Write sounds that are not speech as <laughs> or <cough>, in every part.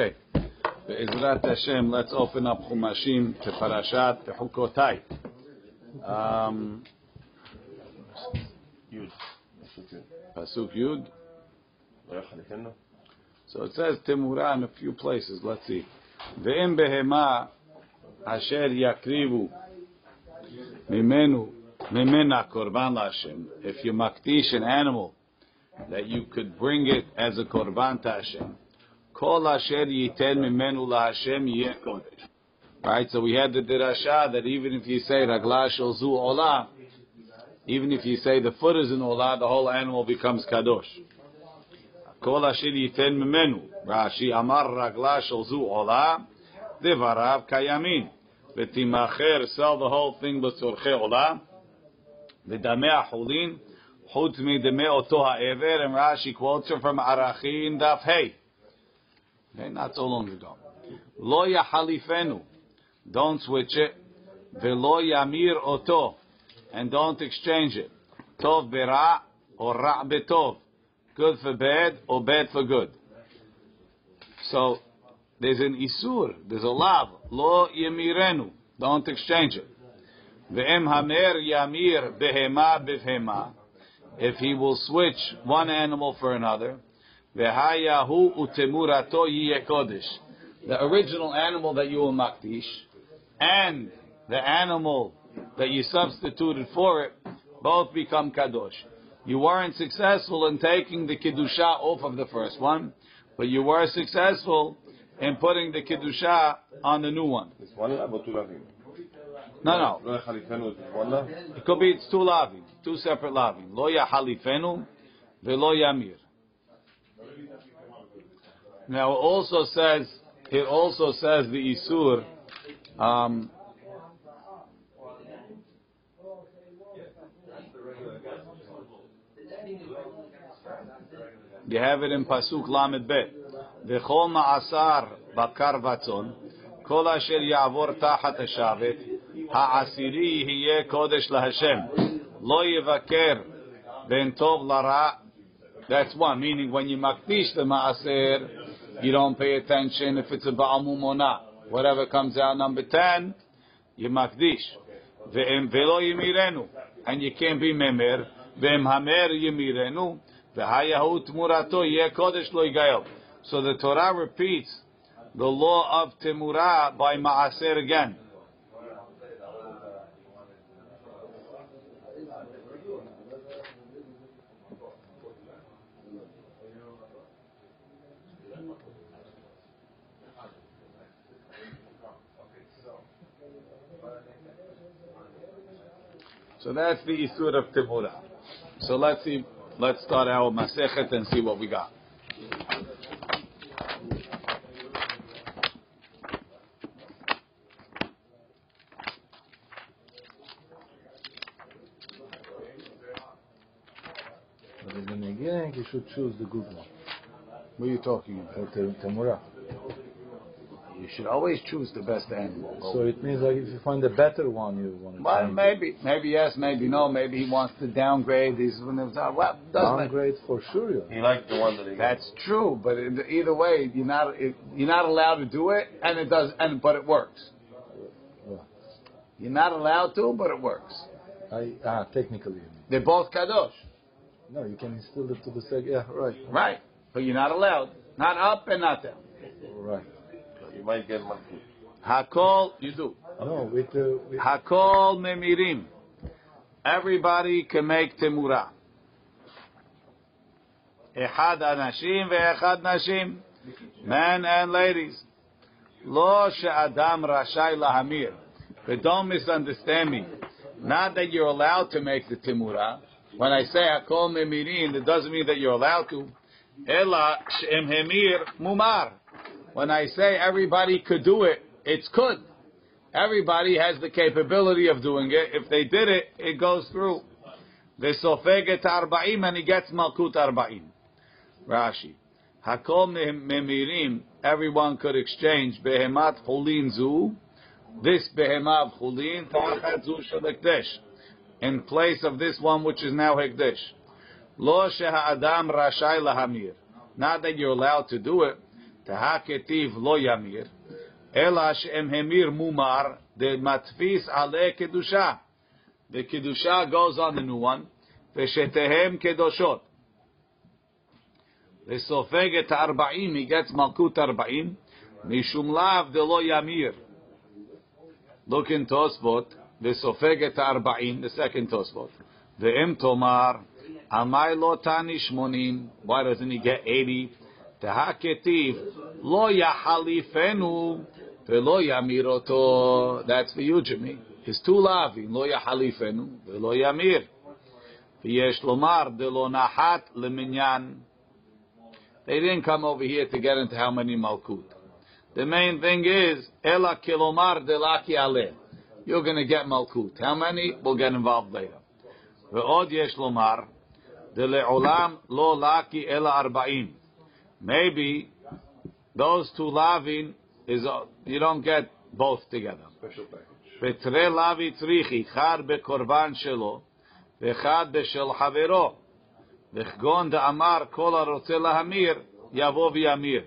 Okay. Be'ezrat Hashem, let's open up Chumashim to Parashat Bechukotai. Um, Yud. Pasuk Yud. So it says Timura in a few places. Let's see. Ve'im behema asher yakrivu mimenu mimena korban la'ashem. If you makdish an animal, that you could bring it as a korban to Hashem. Kol asher yiten mimenu laHashem yeh kodesh. Right, so we had the dirasha that even if you say ragla zu olah, even if you say the foot is in olah, the whole animal becomes kadosh. כל אשר ייתן ממנו, רש"י אמר רגלה של זו עולה, דבריו קיימים, ותימכר, sell the whole thing בצורכי עולה, ודמי החולין, חוץ מדמי אותו העבר, and Rashi quotes her from ערכין דף ה'. Okay, not so long ago. Lo yachalifenu, Don't switch it. Velo yamir oto. And don't exchange it. Tov bera or ra betov. Good for bad or bad for good. So there's an isur, there's a lav. Lo yamirenu. Don't exchange it. Ve'em hamer yamir behema bifhema. If he will switch one animal for another, Utemurato. The original animal that you will makdish, and the animal that you substituted for it, both become kadosh. You weren't successful in taking the kiddusha off of the first one, but you were successful in putting the kiddusha on the new one. It's one lav or two lavim? No, no. It could be it's two lavim, two separate lavim. Lo yahalifenu, velo yamir. Now it also says it also says the isur. Um, You have it in Pasuk Lamed Bet. V'chol ma'asar bakar vatzon, kol asher ya'avor tachat hashavet, ha'asiri hiye kodesh laHashem. Lo yevaker ben tov lara. That's one, meaning when you makdish the ma'aser, you don't pay attention if it's a ba'amum or not. Whatever comes out number 10, you makdish. Ve'em velo yemirenu. And you can't be memer. Ve'em hamer yemirenu. So the Torah repeats the law of Temurah by Ma'aser again. So that's the Isur of Temurah. So let's see Let's start our Masechet and see what we got. But in the beginning, you should choose the good one. What are you talking about? The Tamura. You should always choose the best animal. So it means like if you find a better one, you want to well, change maybe, maybe yes, maybe no. Maybe he wants to downgrade these. Well, it. doesn't Downgrade for sure. yeah. He liked the one that he got. That's true, but in- either way, you're not it, you're not allowed to do it, and it does, and but it works. You're not allowed to, but it works. I, ah, technically. They're both kadosh, No, you can instill it to the second. Yeah, right. right? But you're not allowed, not up and not down. Right. You might get malchut. Hakol, you do. No, with the. With, Hakol memirim. Everybody can make temura. Echad anashim ve'echad nashim. Men and ladies. Lo she'adam rashai lahamir. But don't misunderstand me. Not that you're allowed to make the temura. When I say hakol memirim, it doesn't mean that you're allowed to. Ela she'em hemir mumar. When I say everybody could do it, it's could. Everybody has the capability of doing it. If they did it, it goes through. V'sofeget arba'im, and he gets malkut arba'im. Rashi. Hakol memirim, everyone could exchange behemat chulin zu, this behemav chulin, tachat zu shalekdesh, in place of this one which is now hekdesh. Lo sheha adam rashai lahamir. Not that you're allowed to do it. Tahaketiv lo yamir. Ela she'em hemir mumar de matfis ale kedusha. The kedusha goes on the new one. Veshetehem kedoshot. וסופג את הארבעים, he gets מלכות ארבעים, משום לאו דלא ימיר. Look in תוספות, וסופג את הארבעים, the second תוספות. ואם תאמר, עמי לא תעני שמונים, why doesn't he get 80? דהכתיב, לא יחליפנו ולא ימיר אותו. That's for you, Jimmy. It's two לאווים, לא יחליפנו ולא ימיר. ויש לומר, דלא נחת למניין. They didn't come over here to get into how many malkut. The main thing is, ela kilomar delaki ale. You're going to get malkut. How many? We'll get involved later. ועוד יש לומר, דלעולם לא laki ela arba'im. maybe those two lavin is uh, you don't get both together. Special package. Betre lavi trichi chad bekorban shelo vechad beshel havero vechgon de'amar kol harotze lahamir yavo v'yamir.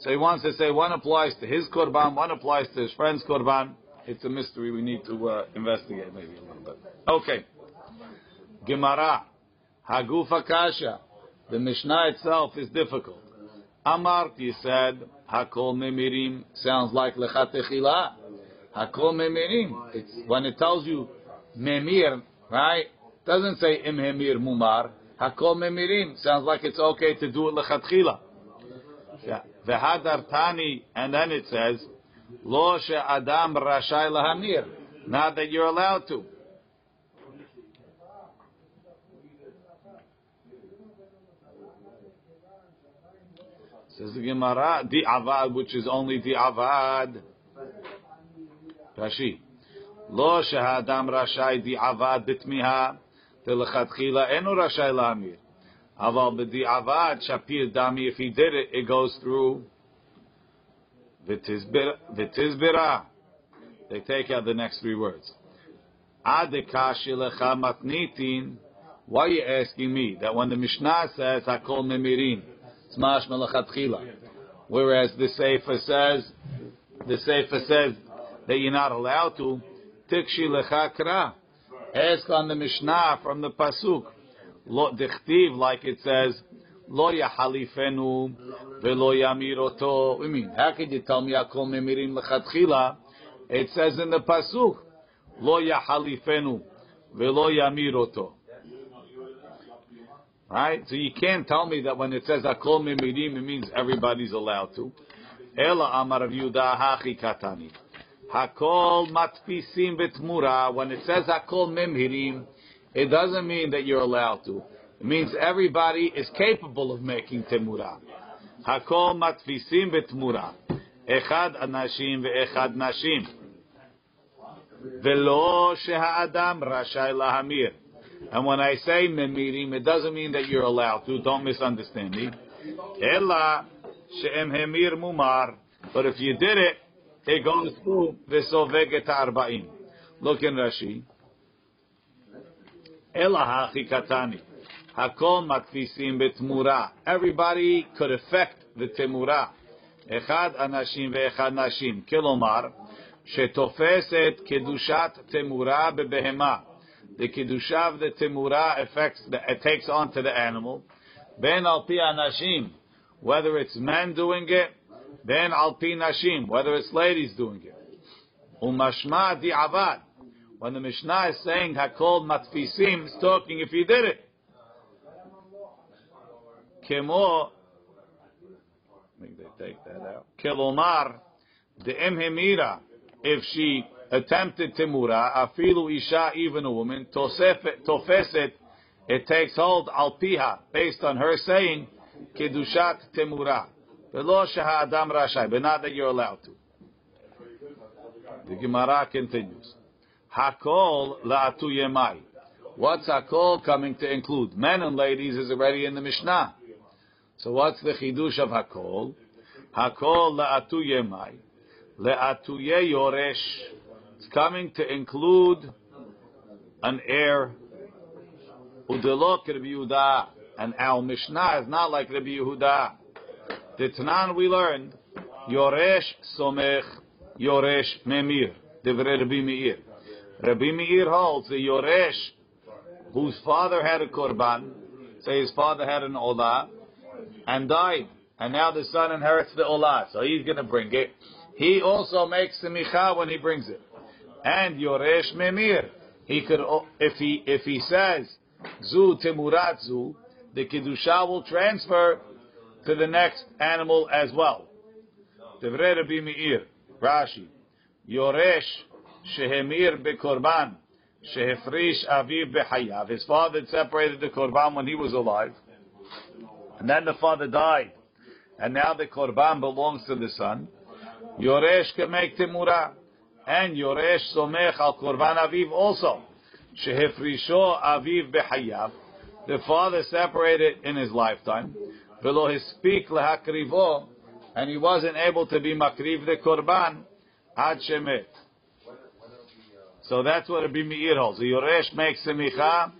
So he wants to say one applies to his korban, one applies to his friend's korban. It's a mystery we need to uh, investigate maybe a little bit. Okay. Gemara. Hagufa Kasha. The Mishnah itself is difficult. Amarti said, Hakol Memirim sounds like Lechatechila. Hakol Memirim. It's when it tells you Memir, right? Doesn't say Im Hemir Mumar. Hakol Memirim sounds like it's okay to do it Lechatchila. Yeah. V'hadar Tani, and then it says, Lo Adam Rashai Lahamir. Not that you're allowed to. Says the Gemara, di avad, which is only di avad. Rashi. Lo shehadam rashai di avad bitmiha, telechatchila enu rashai lamir. Aval b'di avad shapir dami, if he did it, it goes through v'tizbira. They take out the next three words. Adekashi lecha matnitin. Why are you asking me that when the Mishnah says hakol memirin, it's mashma lechatchila, whereas the Sefer says the Sefer says that you're not allowed to. Tikshi lecha kra. Ask on the Mishnah from the pasuk. Lo dichtiv like it says. Lo yahalifenu velo yamiroto. I mean, how could you tell me hakol memirin lechatchila? It says in the pasuk. Lo yahalifenu velo yamiroto. Right? So you can't tell me that when it says Akol Mimirim, it means everybody's allowed to. Ela Amar Yehuda Hachi Katani. Hakol Matfisim Betmura. When it says Hakol Mimirim, it doesn't mean that you're allowed to. It means everybody is capable of making Temura. Hakol Matfisim Betmura. Echad Anashim ve'echad Nashim. Velo Sheha'adam Rashai Lahamir. And when I say memirim, it doesn't mean that you're allowed to. Don't misunderstand me. Ella she'em hemir mumar. But if you did it, it goes through v'soveget arba'im. Look in Rashi. Ella hachi katani. Hakol matfisim betmura. Everybody could affect the temura. Echad anashim ve'echad nashim. Kilomar, שתופסת קדושת תמורה בבהמה the kedusha of the temura affects, the, it takes on to the animal. Ben al pi anashim, whether it's men doing it, ben al pi nashim, whether it's ladies doing it. Umashma di avad. When the Mishnah is saying hakol matfisim, it's talking if you did it. Kemo, I think they take that out. Kelomar, the emhemira, if she attempted timura, afilu isha, even a woman, tofeset, it takes hold al piha, based on her saying, kedushat timura. Velo sheha adam rashai, but not that you're allowed to. The Gemara continues. Hakol la'atu yemai. What's hakol coming to include? Men and ladies is already in the Mishnah. So what's the chidush of hakol? Hakol la'atu yemai. Le'atuye yoresh. It's coming to include an heir. Udelok Rabbi Yehuda. And our Mishnah is not like Rabbi Yehuda. The Tanan we learned, Yoresh Somech, Yoresh Memir, Divrei Rabbi Meir. Rabbi Meir holds the Yoresh, whose father had a korban, say his father had an olah, and died, and now the son inherits the olah, so he's going to bring it. He also makes the micha when he brings it, and Yoresh Memir. He could, if he if he says Zu Timurat Zu, the kedusha will transfer to the next animal as well. Devrei Rabbi Meir, Rashi, Yoresh shehemir bekorban, shehefrish aviv behayav. His father separated the korban when he was alive, and then the father died, and now the korban belongs to the son. Yoresh can make timura, and Yoresh somech al korban aviv also. Shehefrisho aviv behayav. The father separated in his lifetime. Velo hispik lehakrivo, and he wasn't able to be makriv the korban ad shemet. So that's what Rabbi Meir holds. The Yoresh makes semicha,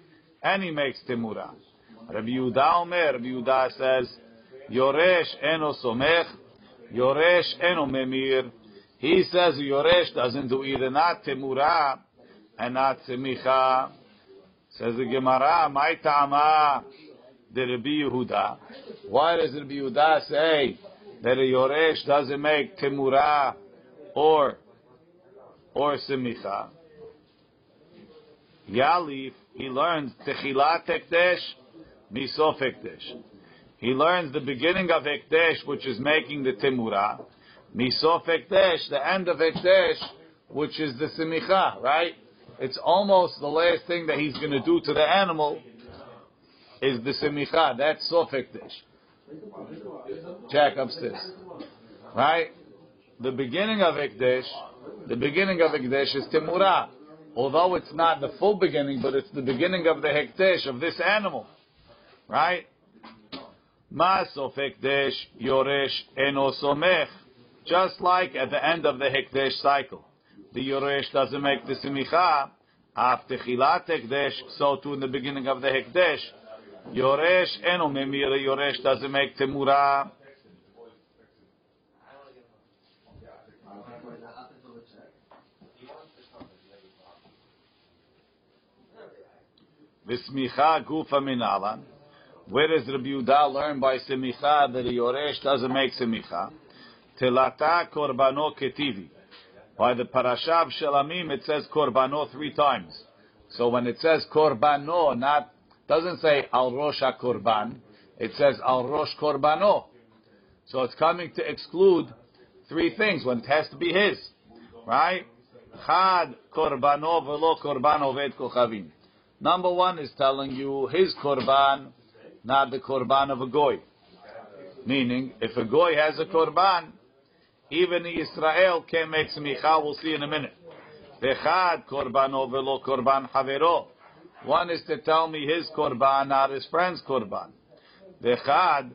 and he makes timura. Rabbi Yehuda Omer, Rabbi Yehuda says, Yoresh eno somech, Yoresh eno memir. He says Yoresh doesn't do either not timura and not semicha. Says the Gemara, my Tama, the Rabbi Yehuda. Why does Rabbi Yehuda say that a Yoresh doesn't make timura or or semicha? Yalif, he learns techilat ekdesh, misof ekdesh. He learns the beginning of ekdesh, which is making the timura, misof ekdesh, the end of ekdesh, which is the semicha, right? It's almost the last thing that he's going to do to the animal is the semicha. That's sof ekdesh. Jack upstairs, right? The beginning of ekdesh, the beginning of ekdesh is timura although it's not the full beginning, but it's the beginning of the hekdesh of this animal, right? Masof hekdesh yoresh eno somech, just like at the end of the hekdesh cycle, the yoresh doesn't make the simicha. After chilat hekdesh, so too in the beginning of the hekdesh, yoresh eno memira, yoresh doesn't make temura. V'smicha gufa minalan. Where does Rabbi Yehuda learn by semicha that a yoresh doesn't make semicha? Telata korbano ketivi. By the parasha of Shelamim, it says korbano three times. So when it says korbano, not doesn't say al rosh korban, it says al rosh korbano. So it's coming to exclude three things. One it has to be his, right? Chad korbano velo korbano ved kochavim. Number one is telling you his korban, not the korban of a goy. Meaning, if a goy has a korban, even Israel can make smicha. We'll see in a minute. Vechad korbano velo korban havero. One is to tell me his korban, not his friend's korban. Vechad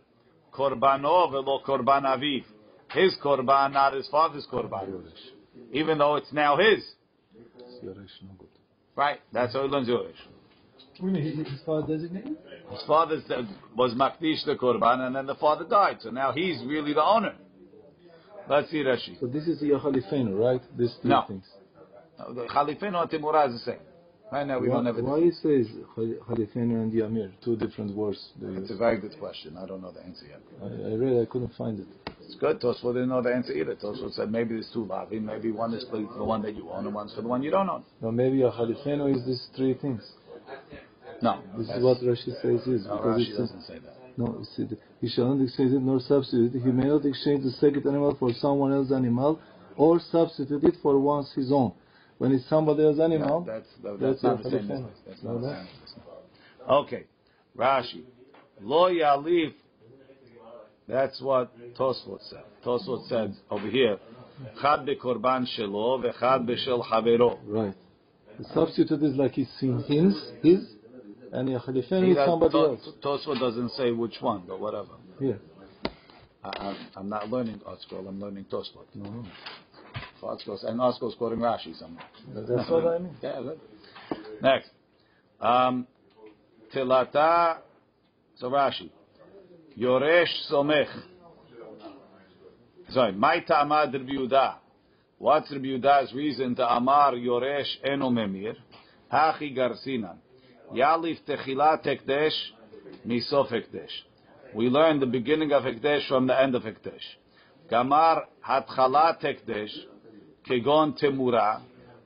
korbano velo korban aviv. His korban, not his father's korban. Even though it's now his. Right? That's how he learns Yoresh. His father designated? His father was Makdish the Korban, and then the father died. So now he's really the owner. Let's see Rashi. So this is the Yachalifenu, right? These two No. things. No, The and Timurah is the same. Right now we why, don't have it. why it says Khalifenu and Yamir, two different words? It's a very good question. I don't know the answer yet. I, I read, I couldn't find it. It's good. Tosfot didn't know the answer either. Tosfot said maybe there's two lavim. Maybe one is for the one that you own and one's for the one you don't own. No, maybe Yachalifenu is these three things. No. This is what Rashi says is. no, because Rashi doesn't say that. No, he shall not exchange it nor substitute it. He may not exchange the second animal for someone else's animal or substitute it for one's his own. When it's somebody else's animal, No, that's, that- that's that's not the same Yachalifenu. business. That's not the same. Okay. Rashi. Lo yalif. That's what Tosfot said. Tosfot said over here, Chad bekorban shelo vechad beshel havero. right. The substitute is like he's seen his, his, and Yachalifenu He is does- somebody else. Tosfot doesn't say which one, but whatever. Yeah. I, I'm, I'm not learning ArtScroll, I'm learning Tosfot. No. ArtScroll, and ArtScroll's quoting Rashi somewhere. That's what I mean. Yeah, good. Next. Um, Tilata, so Rashi. Yoresh somech. Sorry, my ta'amad Rabbi Yehuda. What's Rabbi Yehuda's reason to amar yoresh eno memir? Hachi garsinan. Yalif techilat ekdesh misof ekdesh. We learn the beginning of ekdesh from the end of ekdesh. Gamar hatchalat ekdesh kegon temura.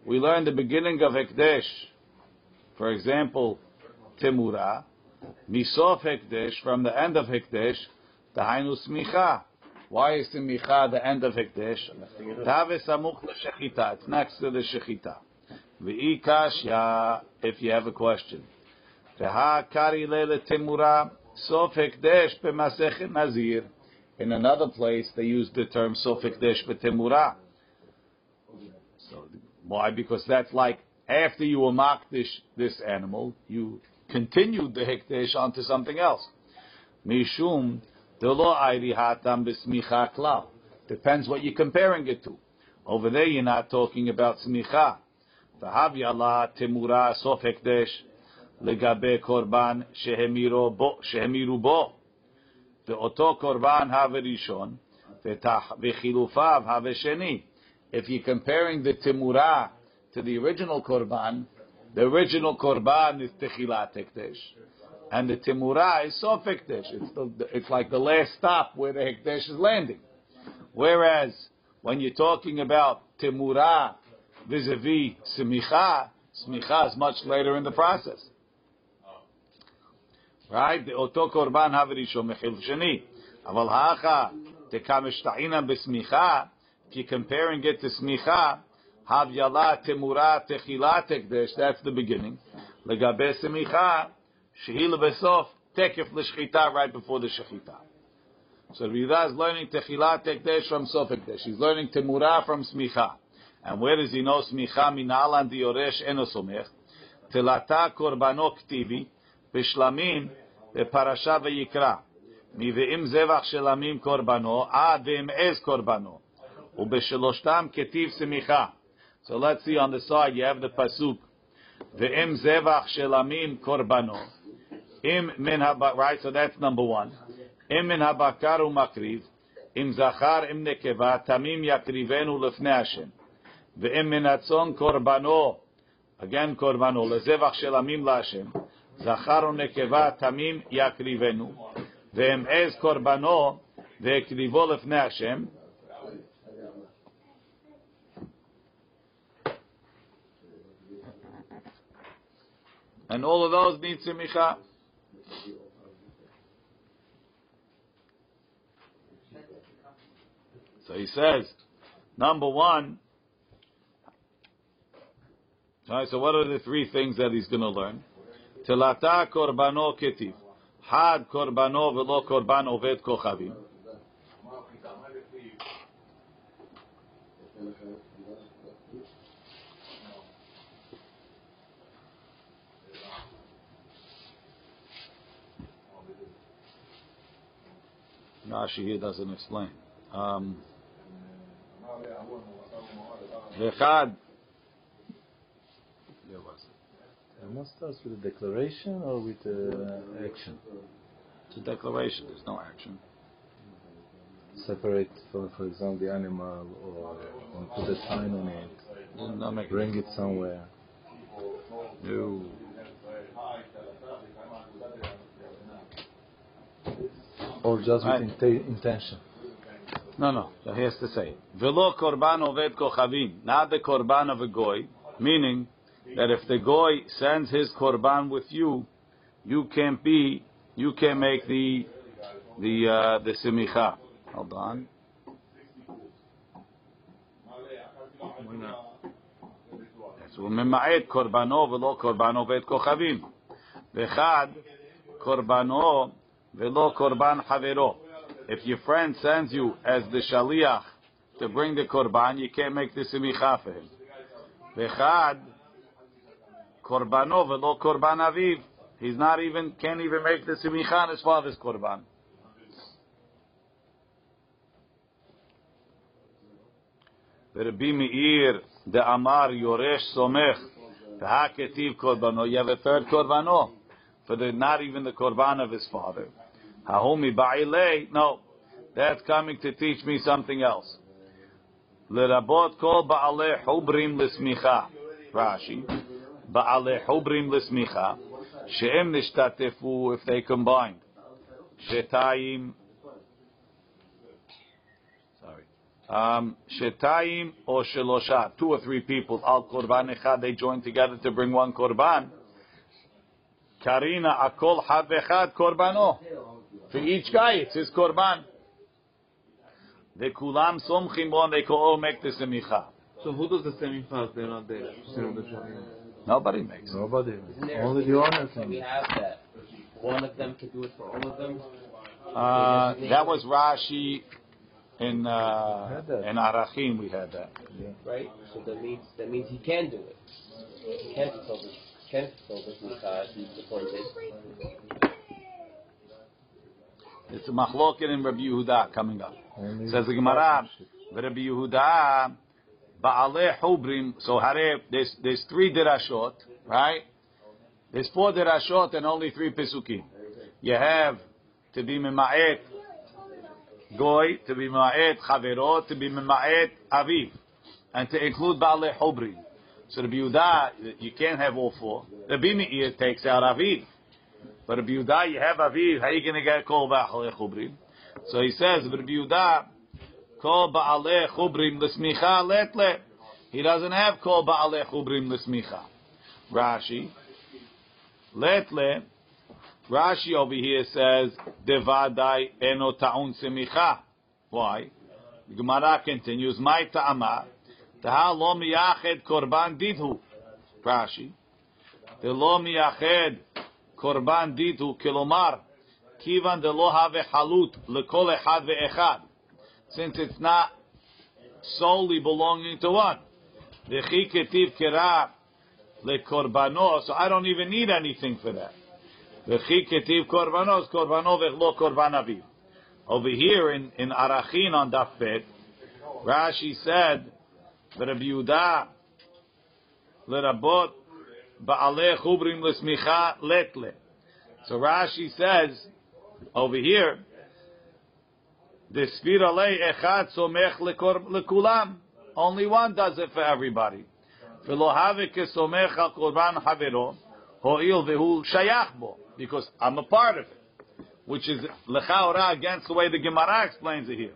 We learn the beginning of ekdesh. For example, temura. Misof ekdesh from the end of ekdesh. Tahainu smicha. Why is smicha the end of ekdesh? Tave samuch l'shechita. It's next to the shechita. V'i kashya, if you have a question. In another place, they use the term sof ekdesh b'temura. So, why? Because that's like after you amak this, this animal, you continued the hekdesh onto something else. Mishum b'smicha. Depends what you're comparing it to. Over there, you're not talking about smicha. Yala temura sof hekdesh legabe korban shehemiru bo shehemiru bo. ואותו קורבן הווה ראשון, וחילופיו הווה שני. If you're comparing the temura to the original korban, the original korban is techilat hekdesh, and the temura is sof hekdesh. It's, the, it's like the last stop where the hekdesh is landing. Whereas when you're talking about temura vis-a-vis smicha, smicha is much later in the process. right? Oto korban havrishon mechil sheni. Aval hacha tekameshta'ina besmicha. If you compare and get to smicha, havyala temura techila tekdesh. That's the beginning. Legabe smicha shehil besof tekef l'shchita right before the shechita. So Rida is learning Techila Tekdesh from sofek Ekdesh. He's learning Temura from Smicha. And where does he know Smicha Minalan Dioresh Enosomech? Telata korbanok tivi Bishlamim בפרשה ויקרא, מבאים זבח של עמים קורבנו, עד ואמעז קורבנו, ובשלושתם כתיב סמיכה. So let's see on the side, you have the pasuk, ואם זבח של עמים קורבנו, אם מן הבקר, right, so that's number one, אם מן הבקר הוא מקריב, אם זכר אם נקבה, תמים יקריבנו לפני השם, ואם מן הצאן קורבנו, again קורבנו, לזבח של עמים להשם, זכר ונקבה תמים יקריבנו, ואמעז קורבנו והקריבו לפני השם. And all of those need simicha. So he says, number one, all right, so what are the three things that he's going to learn? תלתה קורבנו כתיב, חד קורבנו ולא קורבן עובד כוכבים. Rashi doesn't explain. Um, Must starts with a declaration or with uh, action? It's a declaration, there's no action. Separate, for, for example, the animal or, or put a sign on it, no, make bring it somewhere. No. Or just with intention. No, no. So he has to say, "Velo korban oved kochavim," not the korban of a goy, meaning that if the goy sends his korban with you, you can't be, you can't make the the uh, the simicha. Hold on. Yes, וממעט קורבנו ולא קורבן עובד כוכבים. ואחד, קורבנו ולא קורבן חברו. If your friend sends you as the shaliach to bring the korban, you can't make the simicha for him. V'chad, korbano velo korban aviv. He's not even can't even make the simicha on his father's korban. Rabbi Meir the Amar Yoresh Somech Haketiv korbano. You have a third korbano for the not even the korban of his father. Hahumi ba'ilei. No, that's coming to teach me something else. Lerabot kol ba'alei hubrim l'smicha Rashi. Ba'ale hubrim lismicha. She'em nishtatefu if they combined. Shetayim. Sorry. Um, shetayim or shelosha. Two or three people. Al korban echad. They join together to bring one korban. Karina akol havechad korbano. For each guy, it's his korban. The kulam somchim on. They all make the semicha. So who does the semicha? They're not there. Still the Sharia. Nobody makes it. Nobody. Isn't Only the owner difference can. we have that one of them can do it for all of them? Uh, that was Rashi in uh, in Arachin. We had that. Right? So that means that means he can do it. He can fulfill this can fulfill this mitzvah if he's appointed. It's a machloket in Rabbi Yehuda coming up. Only Says the Gemara, Rabbi Yehuda, Ba'aleh Hubrim. So Hare, there's there's three dirashot, right? There's four dirashot and only three pesukim. You have to be mema'et goy, to be mema'et chaverot, to be mema'et aviv, and to include Ba'aleh Hubrim. So Rabbi Yehuda, you can't have all four. Rabbi Meir takes out aviv. But Rabbi Yehuda, you have aviv. How are you going to get called Ba'aleh Hubrim? So he says, Rabbi Yehuda, Kol ba'aleh chubrim l'smicha letle. He doesn't have kol ba'aleh chubrim l'smicha. Rashi, letle. Rashi over here says devadai eno ta'un semicha. Why? The Gemara continues. My ta'ama taha lo miyached korban didhu. Rashi, the lo miyached korban didhu kilomar de lo have halut lekol echad ve'echad since it's not solely belonging to one. V'chi ketiv kera lekorbano, so I don't even need anything for that. V'chi ketiv korbanos, korbano v'chlo korban. Over here in, in Arachin on Daf Bet, Rashi said, Rabbi Yehuda, lerabot ba'aleh chubrim lesmicha letle. So Rashi says, over here, the Sfira lei echad somech lekulam. Only one does it for everybody. V'lo have kesomech al korban havero, ho'il v'hu shayach bo. Because I'm a part of it. Which is lechaora against the way the Gemara explains it here.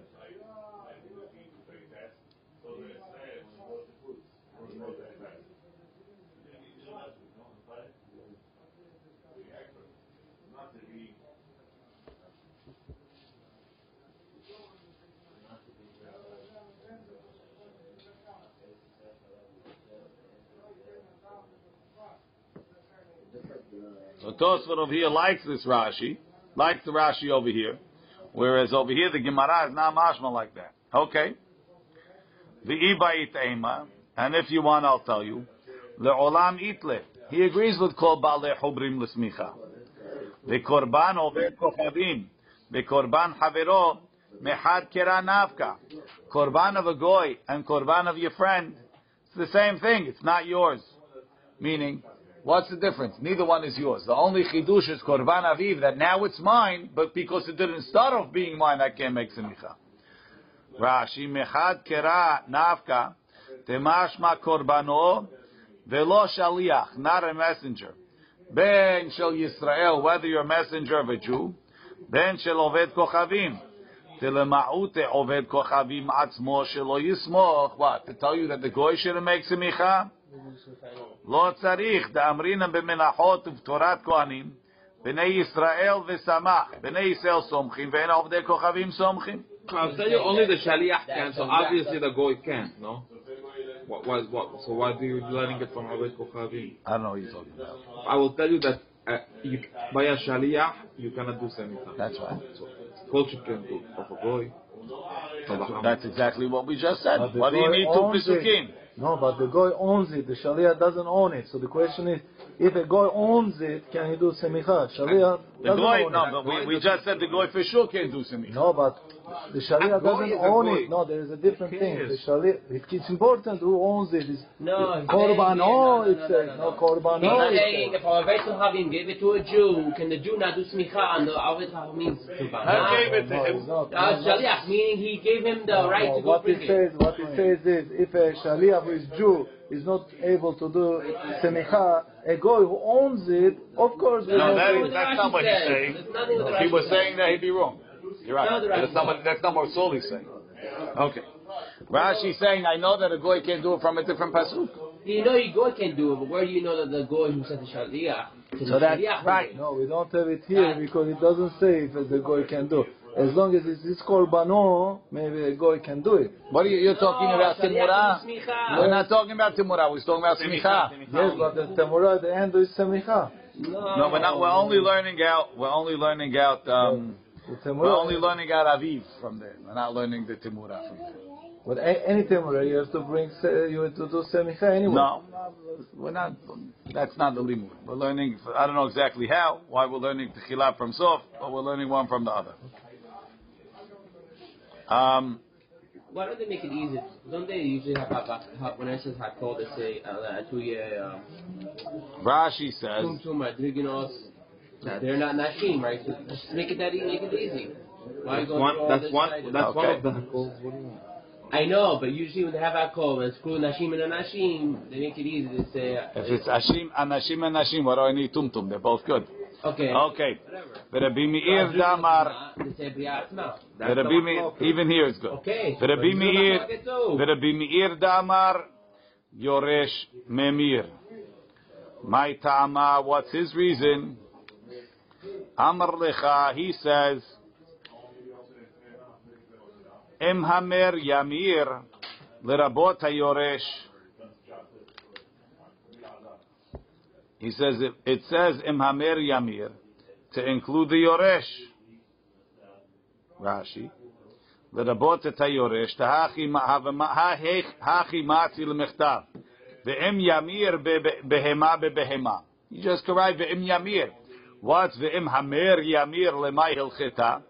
So Tosfot over here likes this Rashi, likes the Rashi over here, whereas over here the Gemara is not mashma like that. Okay. The Ibayit Ema, and if you want, I'll tell you. Le'olam itle. He agrees with Kol Ba'alei Hubrim. The Korban over Kochavim. The Korban Havero Mehad Kera Navka. Korban of a goy and Korban of your friend. It's the same thing. It's not yours. Meaning, What's the difference? Neither one is yours. The only chidush is korban aviv that now it's mine, but because it didn't start off being mine, I can't make semicha. Rashi mechad kera nafka temashma korbano velo shaliach, not a messenger. Ben shel Yisrael, whether you're a messenger of a Jew, ben shel oved kochavim. Telema'ute oved kochavim atzmo shelo yismoch. What? To tell you that the goy shouldn't make semicha? לא צריך, דאמרינם במנחות ובתורת כהנים, בני ישראל ושמח, בני ישראל סומכים ואין עובדי כוכבים סומכים. I'll tell you only the shaliach can, so obviously the goy can't, no? What, what, what, so why do you learning it from Abed Kochavim? I don't know what you're talking about. I will tell you that uh, you, by a shaliach, you cannot do semicha. That's right. So, culture can do of a goy. That's exactly what we just said. What do you need two pisukim? No, but the guy owns it. The shaliach doesn't own it. So the question is, if a guy owns it, can he do semicha? Shaliach The doesn't goy, own no, it. but we, we just said the guy for sure can't do semicha. No, but The Sharia A doesn't is a own it. No, there is a different Who thing. The Sharia, it, it's important who owns it. It's No, he's Korbano, saying- no, no, it no, says. no, No, no. Korbano, He's it saying if our Beit Havim gave it to a Jew, can the Jew not do smicha and the Avet means I gave Kurban? it to him. it's not. Uh, No, no. Shaliach, meaning he gave him the right No, to go what it it. says, what it says is, if a shaliach who is Jew is not able to do semicha, a guy who owns it, of course, No, not that do is, it. that's not what he's saying. There's If he was saying that, he'd be wrong. You're right. No, That's not what, that's not what Soli's saying. Okay. Rashi's saying, I know that a goy can do it from a different pasuk. You know a goy can do it, but where do you know that the goy who said the Shaliach? can So the that's right. No, we don't have it here because it doesn't say if the guy can do. As long as it's this korbano, maybe a guy can do it. What are you, you're talking No, about Shaliach Timurah? is. We're not talking about Timurah, we're talking about Smicha. Yes, but the temurah at the end is semicha. No, we're not, we're only learning out, we're only learning out, um, The we're only learning out Aviv from there. We're not learning the Timurah from there. but a- any temurah you have to bring, se- you have to do semicha anyway. No, we're not. That's not the limud. We're learning. I don't know exactly how. Why we're learning Tehillah from Sof, but we're learning one from the other. Um, Why don't they make it easy? Don't they usually have, have, have when it says hakol, they say uh, two year Rashi says. Tum tum androginos. Now they're not nashim, right? So just make it that easy. Make it easy. Why That's go one. through all That's one. side? That's one of the hakols. What do you want? I know, but usually when they have hakol and screw nashim and nashim, they make it easy. They say, uh, If it's Ashim, Anashim, and Nashim, what do I need? Tumtum. They're both good. okay, Okay. whatever. Rabbi Meir Damar. They say briatma. That's Rabbi Meir. Even here is good. Okay. Rabbi but you don't Meir. have to get those. Rabbi Meir Damar. Yoresh Memir. My Tama. What's his reason? Amar Lecha. He says. Em Hamer Yamir. Lerabot HaYoresh. He says it, it says Im Hamer Yamir to include the Yoresh. Rashi. לרבות את היורש, תהכי מעצי למכתב, ואם ימיר בהמה בבהמה. You just correct ואם ימיר. What's the hamer yamir lemay hilchita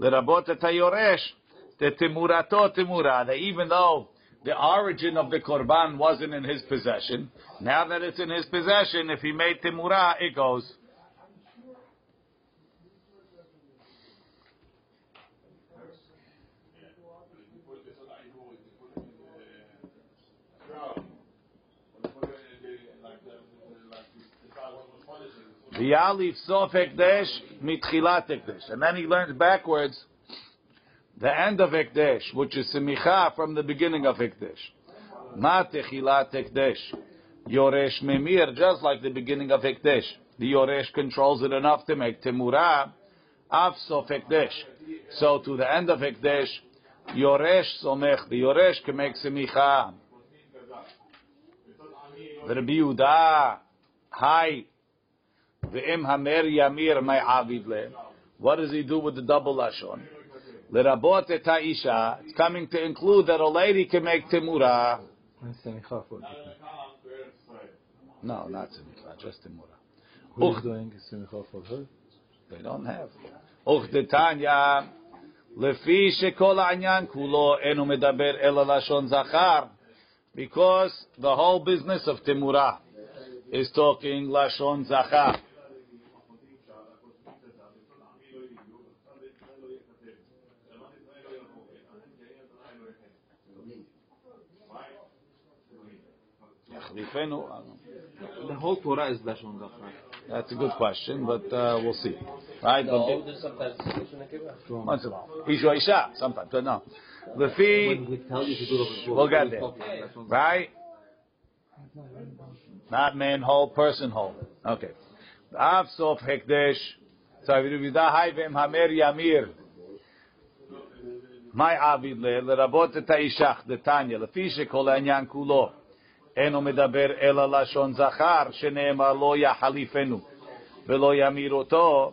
lerabot et the tetemurato temura. That even though the origin of the korban wasn't in his possession, now that it's in his possession, if he made temura, it goes. V'yalif sof ekdesh mitchilat ekdesh. And then he learns backwards the end of ekdesh, which is semicha from the beginning of ekdesh. Ma techilat ekdesh. Yoresh memir, just like the beginning of ekdesh. The yoresh controls it enough to make temura. Af sof ekdesh. So to the end of ekdesh, yoresh somech. The yoresh can make semicha. Rabbi Yehuda, hi. Ve'im hamer yamir may avid le. What does he do with the double lashon? Lerabot et ha'isha. It's coming to include that a lady can make temura. And semicha for it. No, not semicha, just temura. Who is Uch. doing semicha for her? They don't have. Uch detanya. לפי שכל העניין כולו אינו מדבר אלא לשון זכר, because the whole business of temura is talking לשון זכר. The whole Torah is Lashon Zachar. That's a good question, but uh, we'll see. Right? No, there's sometimes Once in a while. Isha Isha, sometimes, but no. Lefi, we'll get there. Right? Not man whole, person whole. Okay. Av sof hekdesh. My avid le, le rabot et ha'ishach, the Tanya, lefi shekol ha'anyan kulo. אינו מדבר אלא לשון זכר שנאמר לא יחליפנו ולא ימיר אותו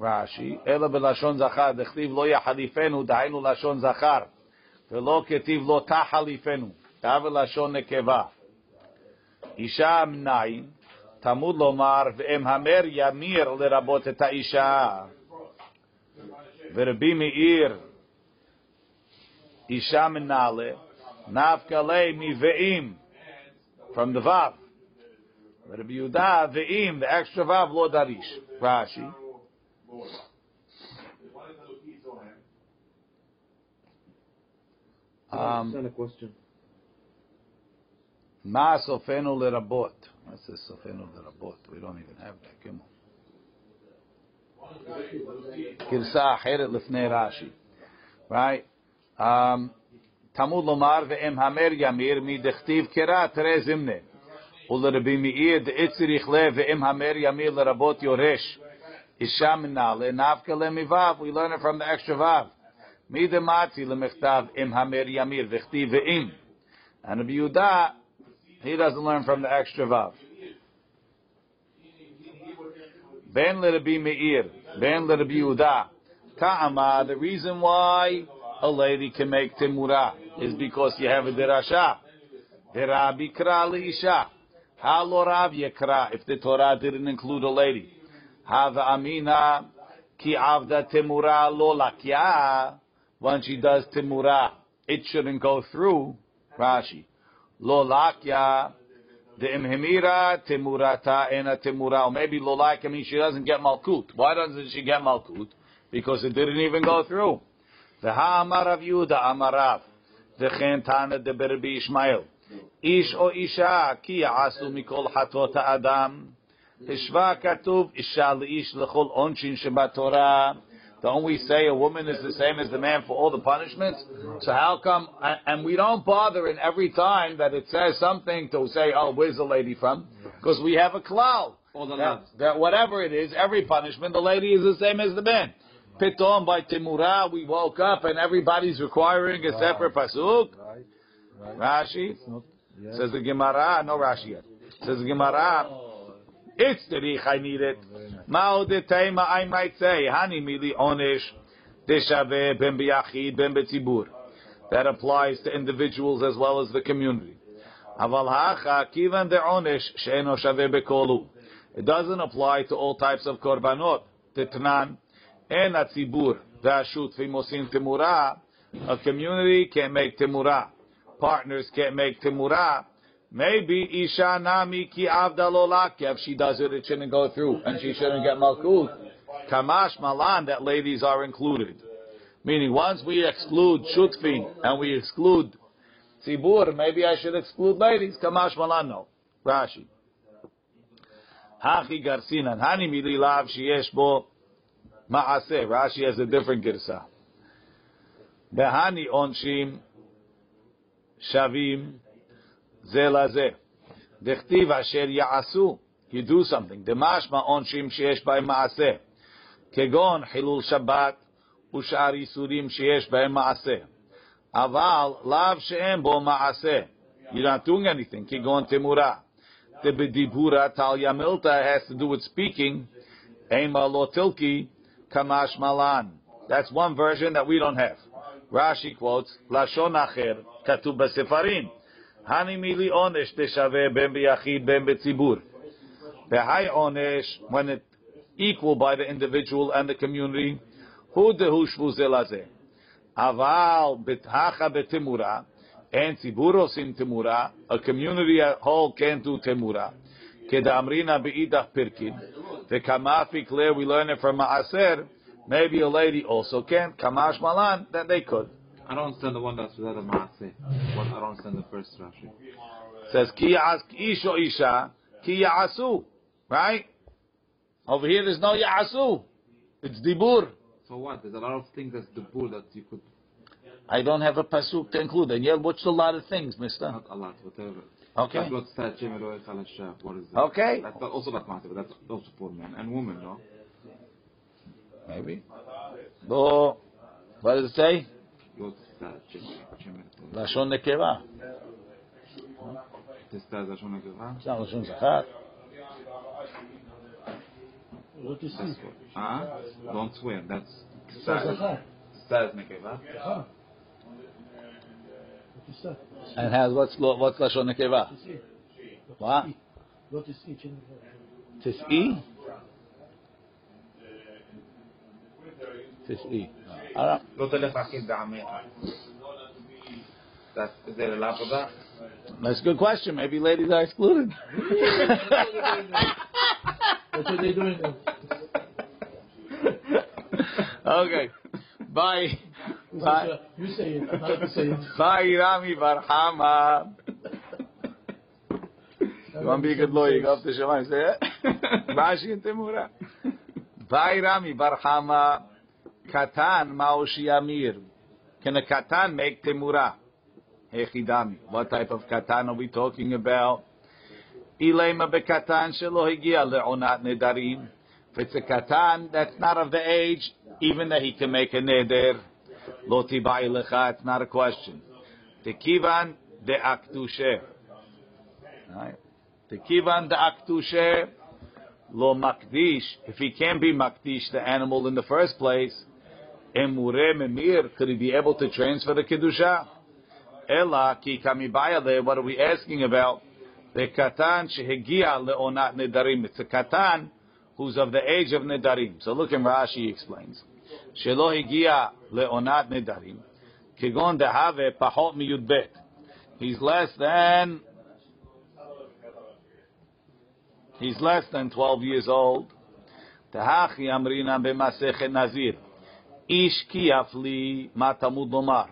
רש"י, אלא בלשון זכר, דכתיב לא יחליפנו, דהיינו לשון זכר, ולא כתיב לא תחליפנו, תא בלשון נקבה. אישה מנין, תמוד לומר, ואם המר ימיר לרבות את האישה. ורבי מאיר אישה מנעלה, נפקא ליה מוואים, from the vav. Rabbi Yehuda, ve'im, the extra vav, lo darish. Rashi. Um, Send a question. Ma sofenu lerabot. What's this sofenu lerabot? We don't even have that. Come on. Girsa אחרת לפני רש"י. Right? Um, תמוד לומר ואם המר ימיר מדכתיב קרא תראה זמנה. ולרבי מאיר דאצריך לב ואם המר ימיר לרבות יורש. אישה מנהלה נפקא למיבב. We learn it from the extra vav. מדמצי למכתב אם המר ימיר וכתיב ואם. And Rabbi Yehuda, he doesn't learn from the extra vav. Ben l'Rabbi Meir, ben l'Rabbi Yehuda. Ta'ama, the reason why a lady can make timura is because you have a derasha. derabi bikra liisha. Halorav yekra, if the Torah didn't include a lady. Hava amina ki avda temura lolakya. When she does temura, it shouldn't go through. Rashi. Lolakya. The imhimira temurata ena temura. Or maybe lolakya means she doesn't get malkut. Why doesn't she get malkut? Because it didn't even go through. The ha amarav yuda amarav. וכן תנא דבר בי ישמעאל, איש או אישה כי יעשו מכל חטאות האדם, השווה כתוב אישה לאיש לכל עונשין שבתורה. Don't we say a woman is the same as the man for all the punishments? So how come, and we don't bother in every time that it says something to say, oh, where's the lady from? Because we have a cloud. All the That, laws. that whatever it is, every punishment, the lady is the same as the man. Pitom by Timura, we woke up and everybody's requiring a separate pasuk. Right. Right. Rashi. Says the Gemara, no Rashi yet. Says the Gemara, it's the rich, I need it. Oh, very nice. Mao de Taima, I might say, Hani mili onesh, deshave ben biyachid ben betzibur. That applies to individuals as well as the community. Aval hacha kivan de onesh she'eno shave bekolu. It doesn't apply to all types of korbanot. Titnan, en atzibur, ve'ashut v'imosin timura. A community can't make temura. Partners can't make temura. Maybe Isha Nami ki avda lo. If she does it, it shouldn't go through, and she shouldn't get malkut. Kamash malan, that ladies are included. Meaning, once we exclude shutfin and we exclude tzibur, maybe I should exclude ladies. Kamash malan, no. Rashi. Hachi garsinan. Hani mili lav sheyesh bo ma'aseh. Rashi has a different girsa. Behani onshim shavim זה לזה. דכתיב אשר יעשו, you do something. דמשמע עונשים שיש בהם מעשה, כגון חילול שבת ושאר איסורים שיש בהם מעשה. אבל לאו שאין בו מעשה. You're not doing anything, כגון תמורה. דבדיבורה טליה מילתא has to do with speaking, אימה לא תלקי kamash malan. That's one version that we don't have. Rashi quotes, lashon acher, katub b'sefarim. Hani mili onesh teshave ben b'yachid ben the high onesh, when it equal by the individual and the community, hu dehu shvu. Aval b'tacha b'timura, and tziburos in a community at whole can do timura. Kedamrina be'idach pirkin. The kamafi clear, we learn it from Maaser. Maybe a lady also can. Kamash malan, then they could. I don't understand the one that's without a Maaser. I don't understand the first Rashi. says, ki isho isha, ki ya'asu. Right? Over here there's no ya'asu. It's dibur. So what? There's a lot of things that's dibur that you could... I don't have a pasuk to include. And you have watched a lot of things, mister. Not a lot, whatever. Okay. That's what said Shem Elohe Chalasha. What is that? Okay. That's also not maase, but that's also for men and women, no? Maybe. No. What does it say? What said Shem Shem Lashon nekeva. This says Lashon Nekeva. It's not lashon zachar. What And has what's lo- what's lashon nekeva? You see? What? What you see? Chin- Tis'i. Tis'i. don't לא תלך להכין בעמך. That's- Is there a lot of that? That's a good question. Maybe ladies are excluded. That's what they're doing. okay. Bye. Bye. Uh, you say it. I have to say it. <laughs> Bye, Rami Bar Chama. <laughs> You want to be a good lawyer? You go up to Shemai. Say it. Rashi and Temura. Bye, Rami Bar Chama. Katan Maushi Amir. Can a katan make Temura? Hechidami. What type of katan are we talking about? Ilema bekatan shelo higia le'onat nedarim. If it's a katan that's not of the age, even that he can make a neder, lo tibai lecha, it's not a question. Tekivan de aktushe. Right? Tekivan de aktushe, lo makdish. If he can't be makdish the animal in the first place, emure memir, could he be able to transfer the kedusha? Ela ki kamibayale, what are we asking about? The katan shehegia leonat nedarim. It's a katan who's of the age of nedarim. So look in Rashi explains. Higia leonat nedarim. Kigon dehave pahot miyud bet. He's less than He's less than 12 years old. Tahachi amrina b'masechet nazir. Ish kiyafli matamud lomar.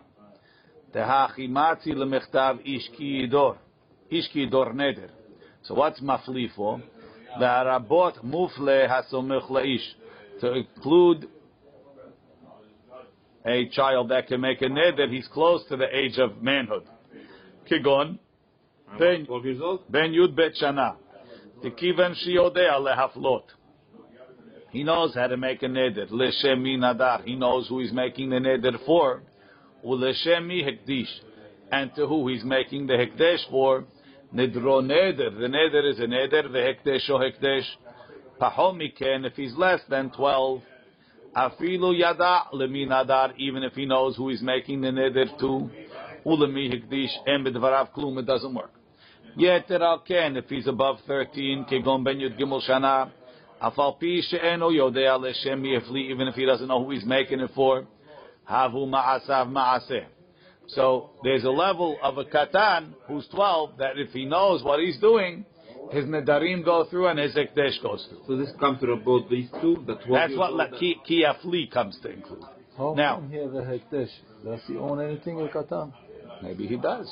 Tahachi matzi lemechtav ish kiyidor. Ish kiyidor neder. So what's mafli for? La'arabot mufle hasomech la'ish. To include a child that can make a neder, he's close to the age of manhood. Kigon, Ben- 12 years old? Ben Yud Bet Shana. Tekivan Shiodea Lehaflot. He knows how to make a neder. Leshem mi nadar. He knows who he's making the neder for. Uleshem mi hekdish. And to who he's making the hekdesh for. Nidro neder. The neder is a neder. The hekdesh o hekdesh. Pahom. If he's less than 12. Afilu yada lemi nadar. Even if he knows who he's making the neder to. Ulemi hekdish. And b'dvarav klum. It doesn't work. Yeter al ken, if he's above 13, kegon ben yud gimel shana, afal pi she'eno yodea leshem yefli, even if he doesn't know who he's making it for, havu ma'asav ma'aseh. So there's a level of a katan who's 12 that if he knows what he's doing, his nedarim go through and his ekdesh goes through. So this comes to both these two, the That's what old la, ki, kiyafli comes to include. How Now- come he have a hekdesh? Does he own anything with Katan? Maybe he does.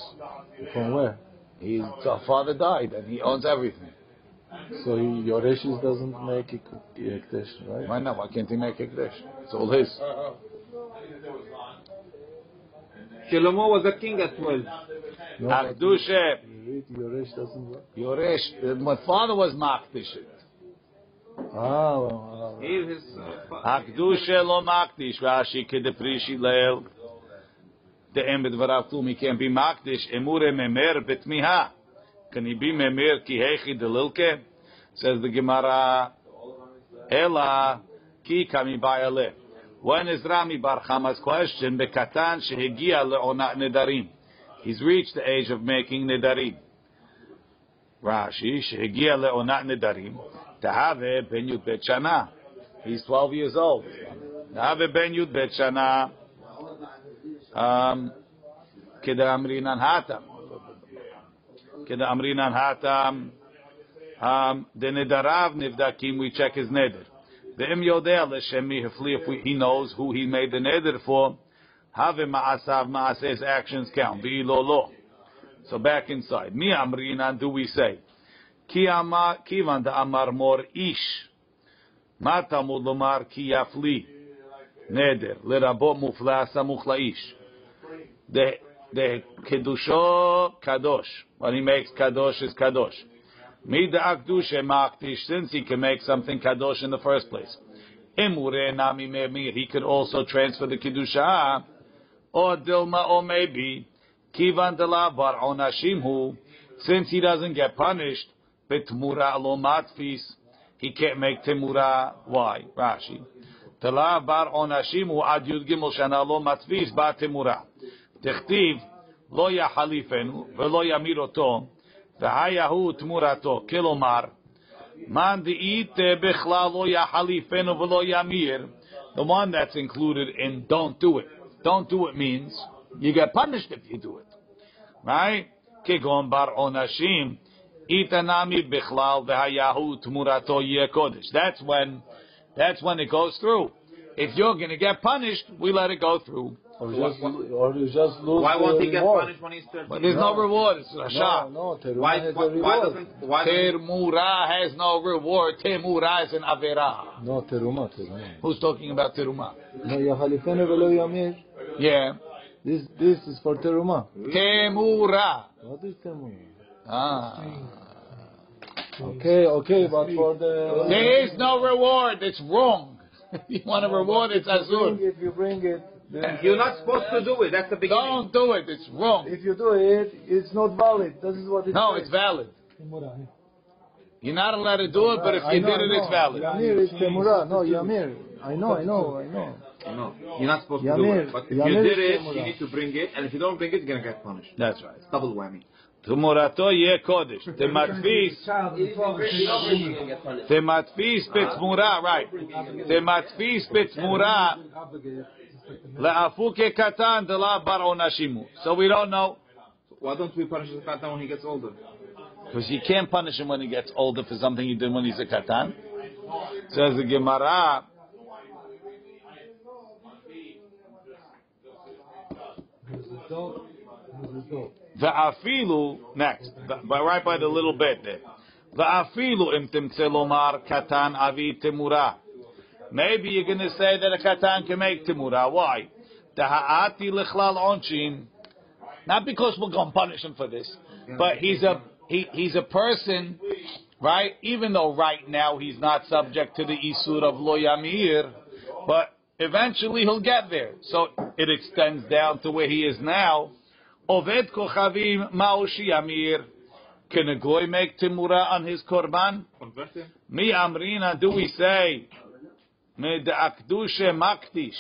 From where? His uh, father died and he owns everything. So he, Yoreshis doesn't make it hekdesh, right? Why not? Why can't he make ekdesh? It's all his. Shlomo was a king at 12. No, read Yoresh doesn't work. Yoresh, my father was Makdish. Ah, He is his uh, father. Lo Makdish, Rashi kedeprishi leil. The end of Varav Klum, he can't be Makdish. Emure memer betmiha. Can he be memer ki hechi delilke? Says the Gemara. Ela ki kami bayale. When is Rami Bar Chama's question? Bekatan shehegia leonat nedarim. He's reached the age of making nedarim. Rashi, shehegia leonat nedarim. Tahave ben yud bet shana. He's 12 years old. Tahave ben yud bet shana. Um, keda amrinan hatam. Keda amrinan hatam. Um, the nedarav nivdakim, we check his neder. The im yodea l'shem he knows who he made the neder for, have ma'asav ma'aseh's actions count. Be lo lo. So back inside. Mi amrinan do we say? Ki ama, kivan da amar mor ish. Ma tamud lomar ki yafli. Neder. Lerabot mufla samuch laish. The, the kedusho kadosh. When he makes kadosh is kadosh. Mida akdushe maktish, since he can make something kadosh in the first place. Imure nami he could also transfer the kedusha or Dilma, or maybe Kivan Dela Bar Onashimhu, since he doesn't get punished, Betmura Lo Matfis, he can't make Temura. Why? Rashi. Dela Bar Onashimu Ad Yud Gimel Shana Lo Matfis Ba Temura. Techtiv Lo Yahalifenu Velo Yamiroto V'hayahu Kilomar Man Di'ite Bechla Lo Yahalifenu Velo Yamir the one that's included in don't do it don't do it means you get punished if you do it. Right? Kegon bar onashim. Itanami bichlal v'hayahu tmurato kodesh. That's when, that's when it goes through. If you're going to get punished, we let it go through. Or just, or just lose Why won't he get punished when he's 13? But there's no, no reward. It's Rasha. No, no, why, has why, why doesn't, why Termura has no reward. Termura is an Avera. No, Teruma. Who's talking about Teruma? Yeah. This this is for Teruma. Temura. What is Temura? Ah. Okay, okay, but for the there is no reward. It's wrong. <laughs> you want a reward? It's azur. If you bring it, you're not supposed to do it. That's the beginning. Don't do it. It's wrong. If you do it, it's not valid. This is what it No, says. it's valid. You're not allowed to do it, but if you know, did it, it's valid. Yamir is Temura. No, Yamir. I know, I know, I know. No, you're not supposed to do it. But if Yamir you did it, you need to bring it, and if you don't bring it, you're gonna get punished. That's right. Double whammy. Tmurato yeh kodesh. Tematfis. If you bring it over, you're gonna get punished. Tematfis betmura. Right. Tematfis betmura. Le'afuke katan de la bar onashimu. So we don't know. Why don't we punish the katan when he gets older? Because you can't punish him when he gets older for something he did when he's a katan. Says the Gemara. Va'afilu, next, by, right by the little bed there. Va'afilu im timtze lomar katan avi temura. Maybe you're going to say that a katan can make temura. Why? Daha'ati lechlal onshim. Not because we're going to punish him for this, but he's a he, he's a person, right? Even though right now he's not subject to the isur of loyamir, but eventually he'll get there. So it extends down to where he is now. Oved kochavim ma'oshi yamir. Can a goy make timura on his korban? Mi amrina, do we say, makdish,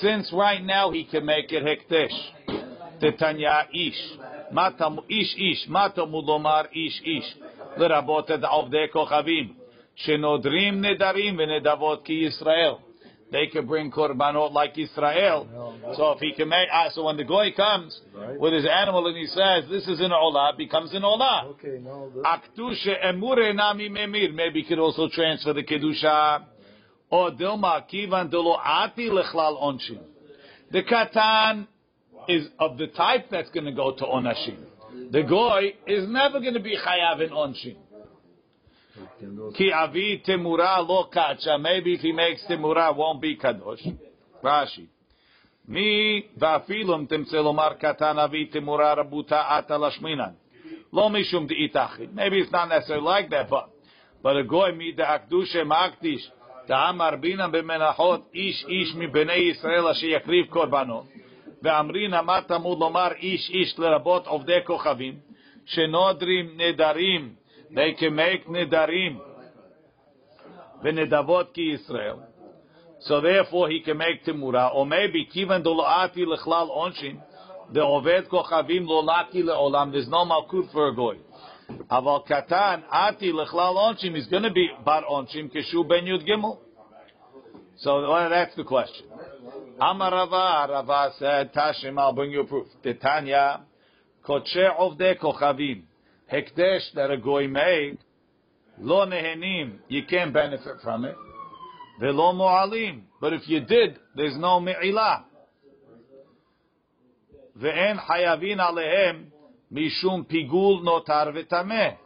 since right now he can make it hekdesh. Tetanya ish, mata ish ish, mata mulomar ish ish, et avdei kochavim, shenodrim nedarim v'nedavot ki Yisrael. They could bring korbanot like Israel. So if he can make, ah, so when the goy comes with his animal and he says, "This is an olah," it becomes an olah. Okay. Aktusha emure nami memir. Maybe you could also transfer the kedusha. Or dilma kivan delo ati lechlal onshim. The katan is of the type that's going to go to onashim. The goy is never going to be chayav in onshim. Ki avi temura lo kacha. Maybe if he makes temura, won't be kadosh. Rashi. Mi va'afilum temse lomar katan avi temura rabuta ata lashminan. Lo mishum de'itachid. Maybe it's not necessarily like that, but but a goy mi de'akdushe ma'akdish ta'amar bina b'menachot ish ish mi b'nei Yisrael asher yakriv korbanot ואמרינא מה תמוד לומר איש איש לרבות עובדי כוכבים שנודרים נדרים they can make nedarim v'nedavot ki Israel. So therefore, he can make timura. Or maybe kivan doloati lechlal onshin the oved kochavim lolati leolam. There's no malkut for a goy. Aval katan ati lechlal onshim is going to be bar onshim keshu ben yud gimel. So well, that's the question. Amar Rava, Rava said, Tashim, I'll bring you proof. Titania, koche ovde kochavim. Hekdesh that a goy made, Lo Nehenim, you can't benefit from it. Velo Mo'alim, but if you did, there's no Me'ilah. Ve'en Hayavin Alehem, Mishum Pigul Notar V'tameh.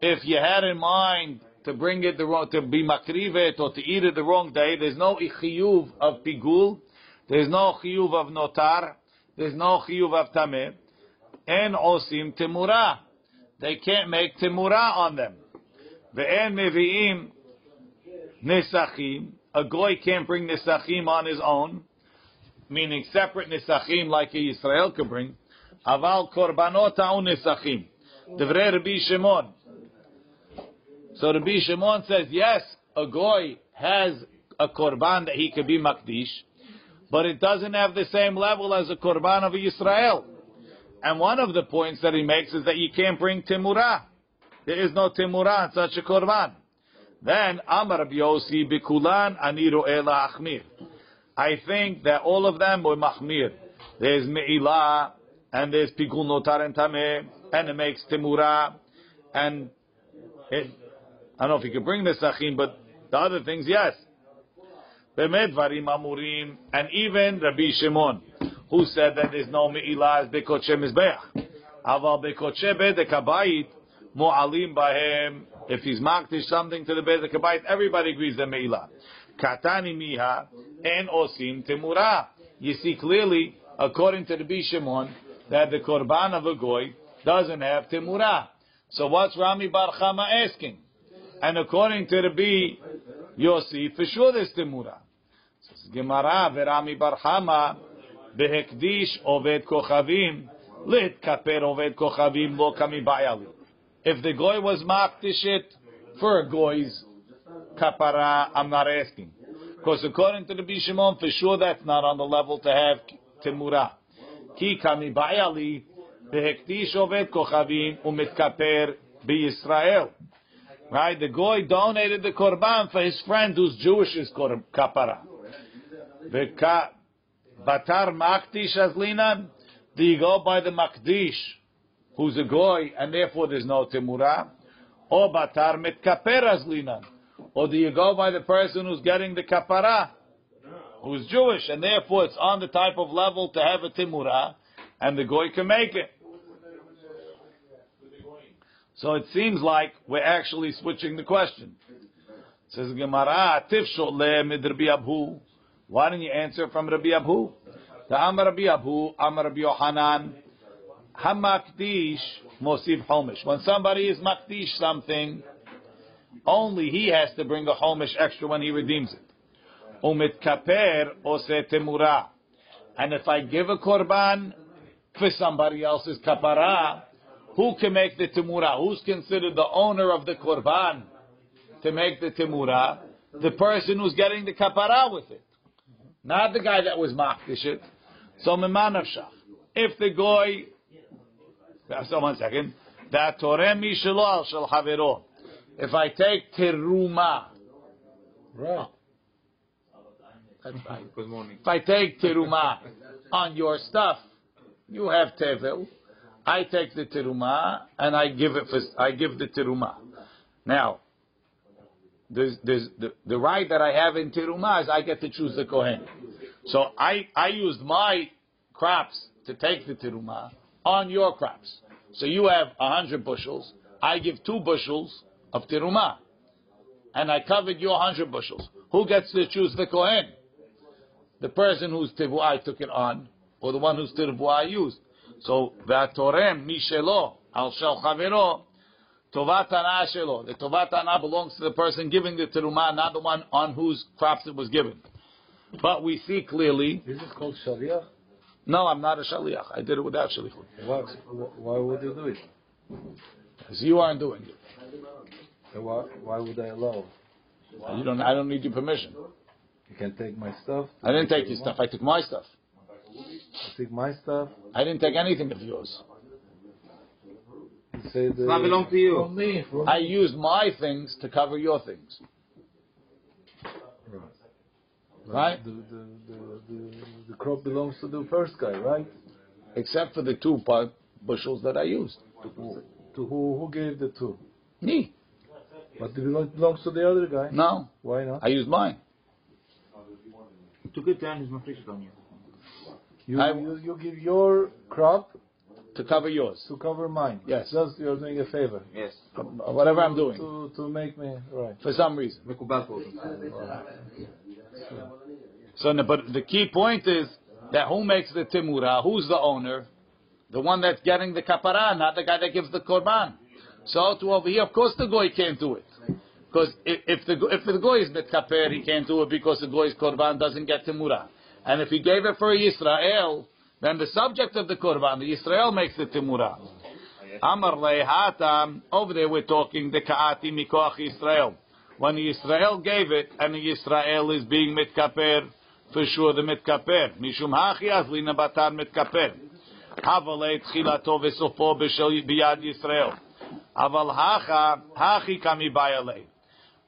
If you had in mind to bring it the wrong, to be makrivet or to eat it the wrong day, there's no chiyuv of pigul, there's no chiyuv of notar. There's no chiyuv of tameh. En osim temura. They can't make temura on them. Ve'en mevi'im nisachim. A goy can't bring nisachim on his own, meaning separate nisachim like a Yisrael could bring. Aval korbanot ha'u nisachim. Devrei Rabbi Shimon. So Rabbi Shimon says, yes, a goy has a korban that he could be makdish, but it doesn't have the same level as a korban of Israel. And one of the points that he makes is that you can't bring timura. There is no timura in such a korban. Then Amar Yossi bikulan ani ro'eh la'achmir. I think that all of them were machmir. There's me'ilah and there's pikul notar and tameh and it makes timura and it, I don't know if you could bring the sachin, but the other things, yes. Amurim, and even Rabbi Shimon, who said that there's no me'ilah as bekotche mizbeach. Aval bekotche bedek habayit, mu'alim bahem. If he's makdish something to the bedek habayit, everybody agrees that me'ilah. Katani miha, en osim temura. You see clearly, according to Rabbi Shimon, that the korban of a goy doesn't have temura. So what's Rami Bar Chama asking? And according to Rabbi Yossi, for sure there's temura. Gemara v'Rami Bar Chama behekdish oved kochavim lit kaper oved kochavim lo kami bayali. If the goy was makdish for a goy's kapara, I'm not asking. Because according to the Bishimon, for sure that's not on the level to have temura. Ki kami bayali behekdish oved kochavim umitkaper b'Yisrael. Right? The goy donated the korban for his friend who's Jewish is kapara. Batar makdish azlinan. Do you go by the makdish, who's a goy, and therefore there's no temura? Or batar mitkaper azlinan. Or do you go by the person who's getting the kapara, who's Jewish, and therefore it's on the type of level to have a timura, and the goy can make it. So it seems like we're actually switching the question. Says Gemara, Tifshot le mid Rabbi Abhu. Why didn't you answer from Rabbi Abu? The Amar Rabbi Abhu, Amar Rabbi Yohanan, Hamakdish Mosif Homish. When somebody is makdish something, only he has to bring a homish extra when he redeems it. Umit kaper ose temura. And if I give a korban for somebody else's kapara, who can make the temura? Who's considered the owner of the korban to make the temura? The person who's getting the kapara with it. Not the guy that was makdish it. So memanavshach. If the goy, so one second, that torem mishelo shel havero. If I take teruma, Right. right. Good morning. If I take teruma on your stuff, you have tevel. I take the teruma and I give it for, I give the teruma. Now, there's, there's the, the right that I have in teruma is I get to choose the kohen. So I, I used my crops to take the teruma on your crops. So you have a hundred bushels. I give two bushels of teruma, and I covered your hundred bushels. Who gets to choose the kohen? The person whose tevuah took it on, or the one whose tevuah used. So v'atorem mishelo al shel chavero tovat hana shelo. The tovat hana belongs to the person giving the teruma, not the one on whose crops it was given. But we see clearly. Is it called shaliach? No, I'm not a shaliach. I did it without shalichut. Why, why would you do it? Because you aren't doing it. Why, why would I allow? You don't. I don't need your permission. You can take my stuff. I didn't take your stuff. I took my stuff. I take my stuff. I didn't take anything of yours. You say the, not belong to you. From me. From I use my things to cover your things. Right? The, the, the, the, the crop belongs to the first guy, right? Except for the two bu- bushels that I used. To who? To who? Who gave the two? Me. But it belong- belongs to the other guy. No. Why not? I used mine. took it down his mafresh on you. You, I- you, you give your crop to cover yours. To cover mine. Yes. Just you're doing a favor. Yes. Um, whatever I'm doing. To, to make me right. For some reason. So, but the key point is that who makes the timura? Who's the owner? The one that's getting the kapara, not the guy that gives the korban. So to over here, of course, the goy can't do it. Because if, if, the if the goy is mitkaper, he can't do it because the goy's korban doesn't get timura. And if he gave it for Israel, then the subject of the korban, the Yisrael makes the timura. Amar lehatam. Over there we're talking the kaati mikoach Yisrael. When the Yisrael gave it, and the Yisrael is being mitkaper, for sure the mitkaper. Mishum hachi azlina batar mitkaper. Havale tchilato v'sofo b'shel biyad Yisrael. Aval hacha hachi kami bayale.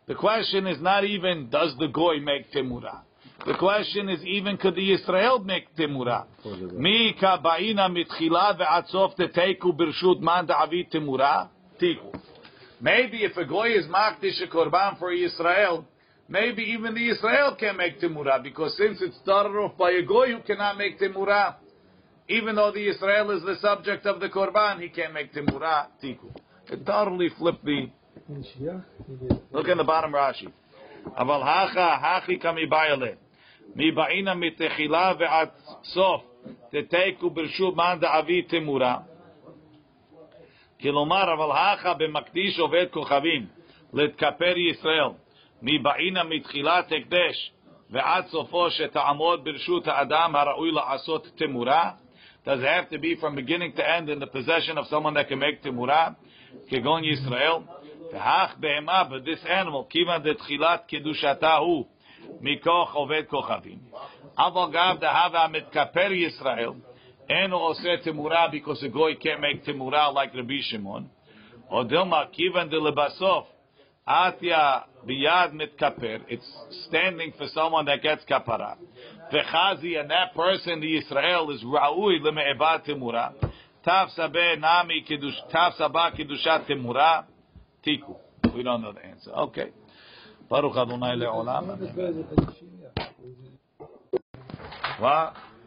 The question is not even does the goy make temura. The question is even could the Israel make temura? Mi kaba'ina mitchila ve'atzof teteku birshut man da'avi temura tiku. Maybe if a goy is makdish a korban for Israel, maybe even the Israel can make temura because since it started off by a goy who cannot make temura, even though the Israel is the subject of the korban, he can't make temura tiku. It totally flipped the. Look in the bottom Rashi. אבל הכה, הכי כמיבעלה. מבעינה מתחילה ועד סוף, תתקו ברשות מאן דאבי תמורה. כלומר, אבל הכה במקדיש עובד כוכבים, להתכפר ישראל. מבעינה מתחילת הקדש ועד סופו שתעמוד ברשות האדם הראוי לעשות תמורה. Does it have to be from beginning to end in the possession of someone that can make temura? כגון ישראל. והך בהמה, but this animal, כיוון דתחילת קדושתה הוא מכוח עובד כוכבים. אבל גם דהבה המתכפר ישראל, אינו עושה תמורה because a goy can't make תמורה like רבי שמעון. או דילמה, כיוון דלבסוף, עטיה ביד מתכפר, it's standing for someone that gets kapara. וחזי, and that person, the Israel, is ראוי למעבד תמורה. תף סבה נמי קדוש, תף סבה קדושת תמורה, תיקו. We don't know the answer. Okay. ברוך אדוני לעולם. אמן. מה?